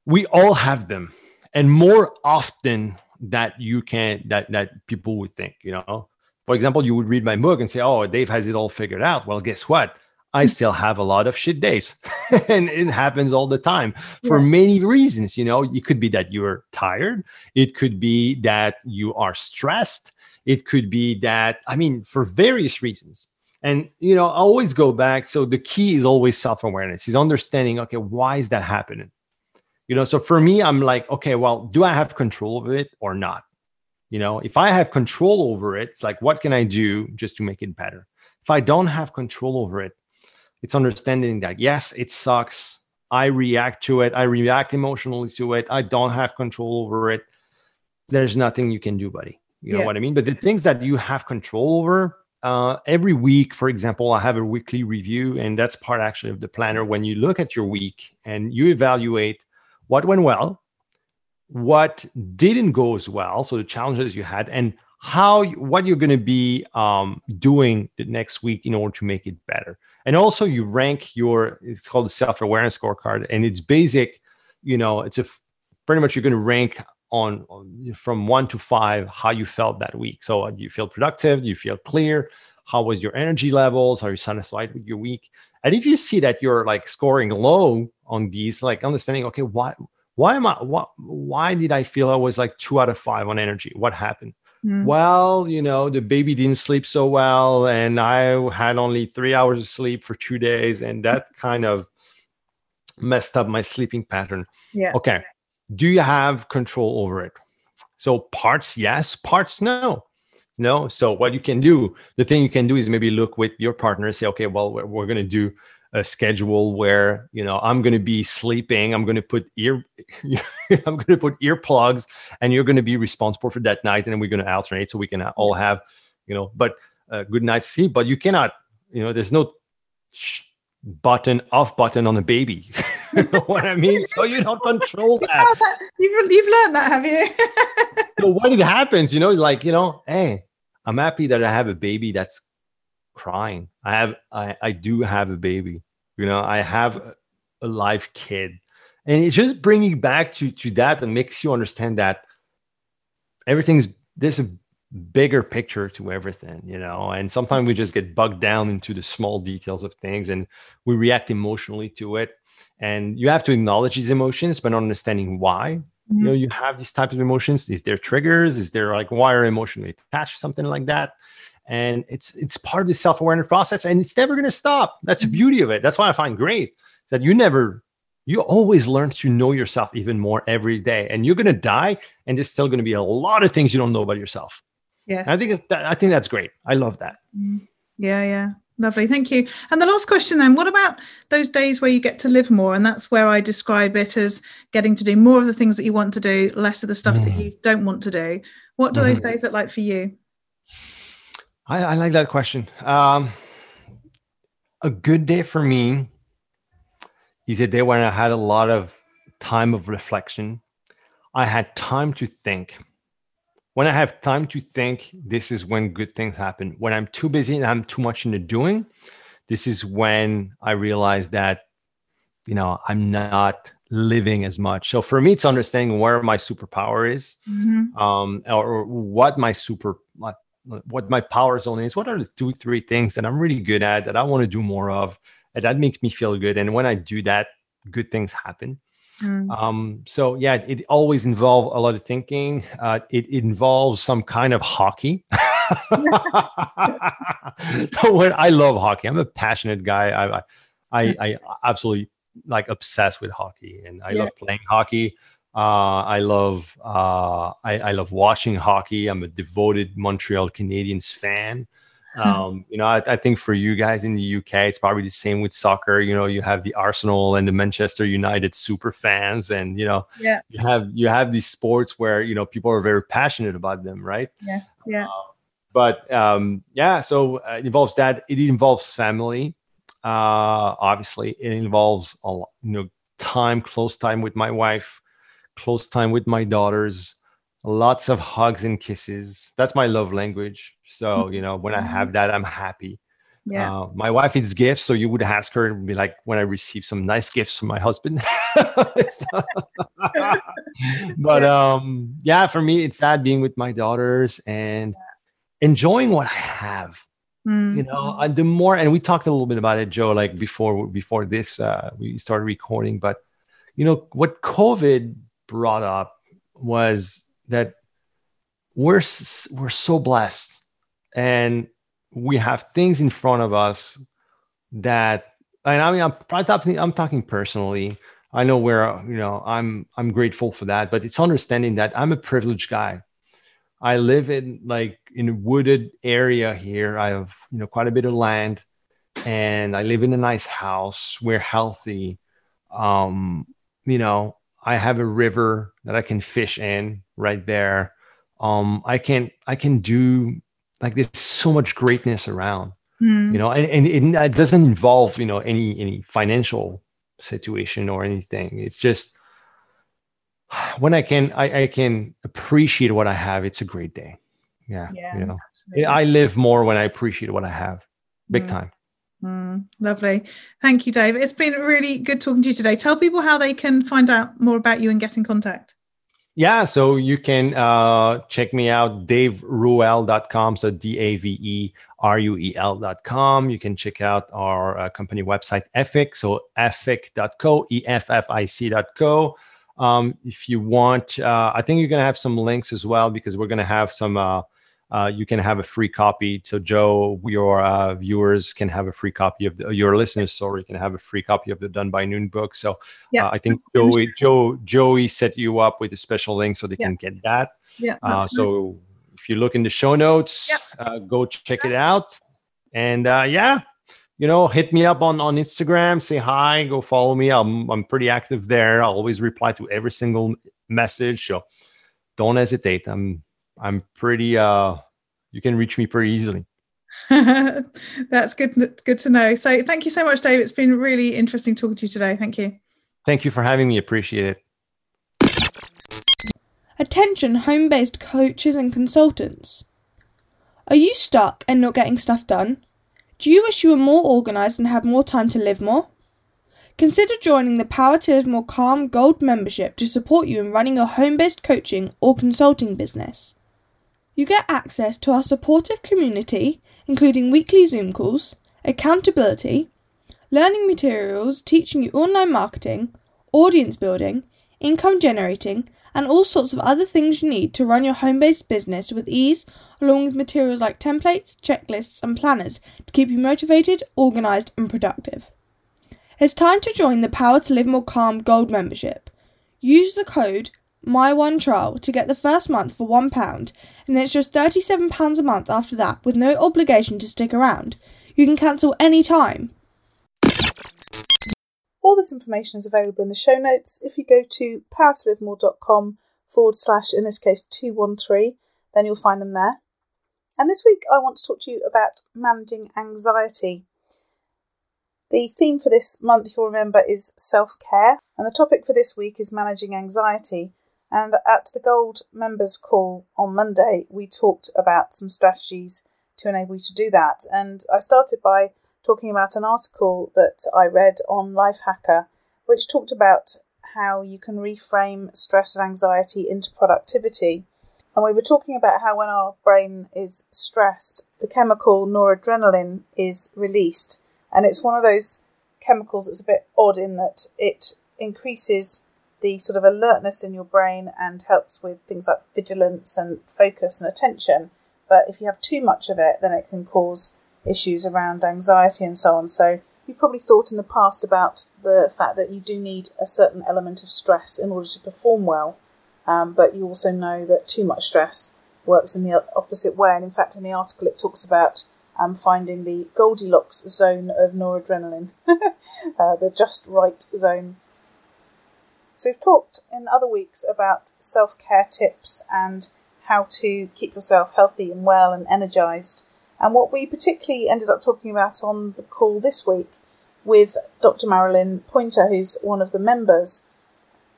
We all have them, and more often that you can, that, that people would think, you know. For example, you would read my book and say, oh, Dave has it all figured out. Well, guess what? I still have a lot of shit days. and it happens all the time for yeah. many reasons. You know, it could be that you're tired, it could be that you are stressed, it could be that, I mean, for various reasons. And you know, I always go back. So the key is always self-awareness. Is understanding, okay, why is that happening? You know, so for me, I'm like, okay, well, do I have control of it or not? You know, if I have control over it, it's like, what can I do just to make it better? If I don't have control over it, it's understanding that yes, it sucks. I react to it. I react emotionally to it. I don't have control over it. There's nothing you can do, buddy. You know what I mean? But the things that you have control over, uh, every week, for example, I have a weekly review, and that's part actually of the planner. When you look at your week and you evaluate what went well, what didn't go as well, so the challenges you had, and how what you're going to be um, doing the next week in order to make it better. And also, you rank your it's called the self awareness scorecard, and it's basic. You know, it's a pretty much you're going to rank on, on from one to five how you felt that week. So, uh, do you feel productive? Do you feel clear? How was your energy levels? Are you satisfied with your week? And if you see that you're like scoring low on these, like understanding, okay, why why am I what why did I feel I was like two out of five on energy? What happened? Mm. Well, you know, the baby didn't sleep so well, and I had only three hours of sleep for two days, and that kind of messed up my sleeping pattern. Yeah. Okay. Do you have control over it? So parts, yes, parts, no. No. So what you can do, the thing you can do is maybe look with your partner and say, okay, well, we're, we're going to do a schedule where you know I'm going to be sleeping. I'm going to put ear, I'm going to put earplugs, and you're going to be responsible for that night, and then we're going to alternate so we can all have, you know, but a good night's sleep. But you cannot, you know, there's no button off button on a baby. you know what I mean? So you don't control that. That- you've, you've learned that, have you? so when it happens, you know, like you know, hey, I'm happy that I have a baby that's crying. I have, I, I do have a baby. You know, I have a, live kid, and it's just bringing you back to to that and makes you understand that everything's there's a bigger picture to everything, you know. And sometimes we just get bogged down into the small details of things, and we react emotionally to it. And you have to acknowledge these emotions, but not understanding why you know mm-hmm. you have these types of emotions is there triggers is there like why are emotionally attached something like that and it's it's part of the self-awareness process and it's never going to stop that's the beauty of it that's why i find great that you never you always learn to know yourself even more every day and you're going to die and there's still going to be a lot of things you don't know about yourself yeah i think that, i think that's great i love that Yeah, yeah. Lovely. Thank you. And the last question then, what about those days where you get to live more? And that's where I describe it as getting to do more of the things that you want to do, less of the stuff that Mm. you don't want to do. What do those Mhm. days look like for you? I, I like that question. Um, a good day for me is a day when I had a lot of time of reflection. I had time to think. When I have time to think, this is when good things happen. When I'm too busy and I'm too much into doing, this is when I realize that, you know, I'm not living as much. So for me, it's understanding where my superpower is Mhm. um, or, or what my super what, my power zone is. What are the two three things that I'm really good at that I want to do more of, and that makes me feel good. And when I do that, good things happen. Mm. Um, so yeah, it always involves a lot of thinking. Uh, it, it involves some kind of hockey. when I love hockey, I'm a passionate guy. I I, I, I absolutely like obsessed with hockey, and I Yeah. love playing hockey. Uh, I love uh, I, I love watching hockey. I'm a devoted Montreal Canadiens fan. Um, you know, I, I think for you guys in the UK, it's probably the same with soccer. You know, you have the Arsenal and the Manchester United super fans, and you know, Yeah. you have you have these sports where you know people are very passionate about them, right? Yes. Yeah. but um, yeah, so uh, it involves that. It involves family. Uh, obviously, it involves a lot, you know, time, close time with my wife, close time with my daughters, lots of hugs and kisses. That's my love language. So you know, when I have that, I'm happy. Yeah. Uh, my wife is gifts, so you would ask her and be like, when I receive some nice gifts from my husband. but um, yeah, for me, it's that being with my daughters and enjoying what I have. Mm. You know, and the more, and we talked a little bit about it, Joe, like before before this, uh, we started recording. But you know, what COVID brought up was that we're we're so blessed, and we have things in front of us that, and I mean, I'm, I'm talking, personally. I know where you know I'm I'm grateful for that, but it's understanding that I'm a privileged guy. I live in like in a wooded area here. I have you know quite a bit of land, and I live in a nice house. We're healthy. Um, you know, I have a river that I can fish in right there. Um, I can I can do like there's so much greatness around, Mm. you know, and, and it, it doesn't involve you know any any financial situation or anything. It's just when I can I, I can appreciate what I have. It's a great day. Yeah, Yeah, you know, absolutely. I live more when I appreciate what I have. Big Mm. time. Mm, lovely. Thank you, Dave. It's been really good talking to you today. Tell people how they can find out more about you and get in contact. Yeah, so you can uh, check me out, daveruel.com. So D A V E R U E L.com. You can check out our uh, company website, Effic. So Effic.co, E F F I C.co. Um, if you want, uh, I think you're going to have some links as well because we're going to have some. Uh, you can have a free copy. So Joe, your uh, viewers can have a free copy of the, your listeners. Sorry, can have a free copy of the Done by Noon book. So Yeah. uh, I think Joey, Joe, Joey set you up with a special link so they Yeah. can get that. Yeah. Uh, so if you look in the show notes, Yep. uh, go check it out. And uh, yeah, you know, hit me up on on Instagram, say hi, go follow me. I'm I'm pretty active there. I'll always reply to every single message. So don't hesitate. I'm I'm pretty uh you can reach me pretty easily. That's good. Good to know. So, thank you so much, Dave. It's been really interesting talking to you today. Thank you. Thank you for having me. Appreciate it. Attention home based coaches and consultants. Are you stuck and not getting stuff done? Do you wish you were more organised and had more time to live more? Consider joining the Power to Live More Calm Gold membership to support you in running a home based coaching or consulting business. You get access to our supportive community, including weekly Zoom calls, accountability, learning materials teaching you online marketing, audience building, income generating, and all sorts of other things you need to run your home based business with ease, along with materials like templates, checklists, and planners to keep you motivated, organised, and productive. It's time to join the Power to Live More Calm Gold membership. Use the code MY1TRIAL to get the first month for £1, and then it's just £37 a month after that with no obligation to stick around. You can cancel any time. All this information is available in the show notes. If you go to powertolivemore.com forward slash, in this case, 213, then you'll find them there. And this week I want to talk to you about managing anxiety. The theme for this month, you'll remember, is self care, and the topic for this week is managing anxiety. And at the Gold members call on Monday, we talked about some strategies to enable you to do that. And I started by talking about an article that I read on Lifehacker, which talked about how you can reframe stress and anxiety into productivity. And we were talking about how when our brain is stressed, the chemical noradrenaline is released. And it's one of those chemicals that's a bit odd in that it increases the sort of alertness in your brain and helps with things like vigilance and focus and attention. But if you have too much of it, then it can cause issues around anxiety and so on. So you've probably thought in the past about the fact that you do need a certain element of stress in order to perform well. Um, but you also know that too much stress works in the opposite way. And in fact, in the article, it talks about um, finding the Goldilocks zone of noradrenaline, uh, the just right zone. So we've talked in other weeks about self care tips and how to keep yourself healthy and well and energized. And what we particularly ended up talking about on the call this week with Dr. Marilyn Pointer, who's one of the members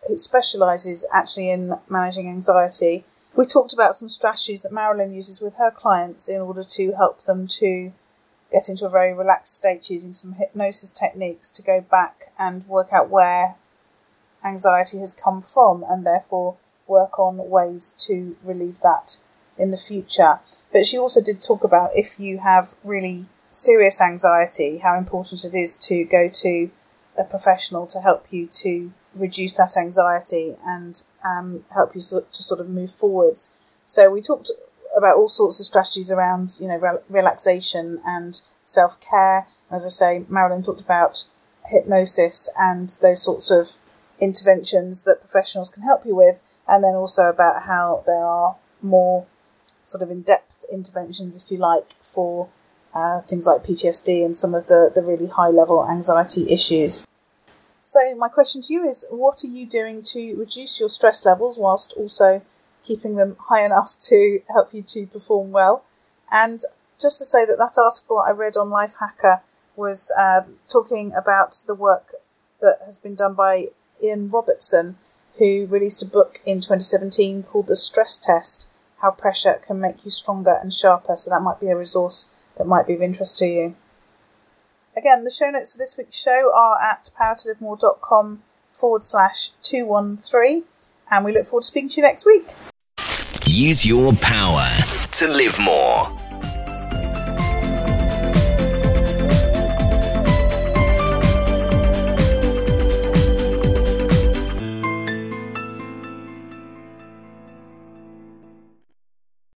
who specialises actually in managing anxiety. We talked about some strategies that Marilyn uses with her clients in order to help them to get into a very relaxed state using some hypnosis techniques to go back and work out where anxiety has come from and therefore work on ways to relieve that in the future. But she also did talk about if you have really serious anxiety, how important it is to go to a professional to help you to reduce that anxiety and um, help you to sort of move forwards. So we talked about all sorts of strategies around, you know, re- relaxation and self care. As I say, Marilyn talked about hypnosis and those sorts of interventions that professionals can help you with, and then also about how there are more sort of in depth interventions, if you like, for uh, things like PTSD and some of the, the really high level anxiety issues. So, my question to you is what are you doing to reduce your stress levels whilst also keeping them high enough to help you to perform well? And just to say that that article I read on Lifehacker was uh, talking about the work that has been done by Ian Robertson, who released a book in 2017 called The Stress Test How Pressure Can Make You Stronger and Sharper. So, that might be a resource that might be of interest to you. Again, the show notes for this week's show are at powertolivemore.com forward slash 213, and we look forward to speaking to you next week. Use your power to live more.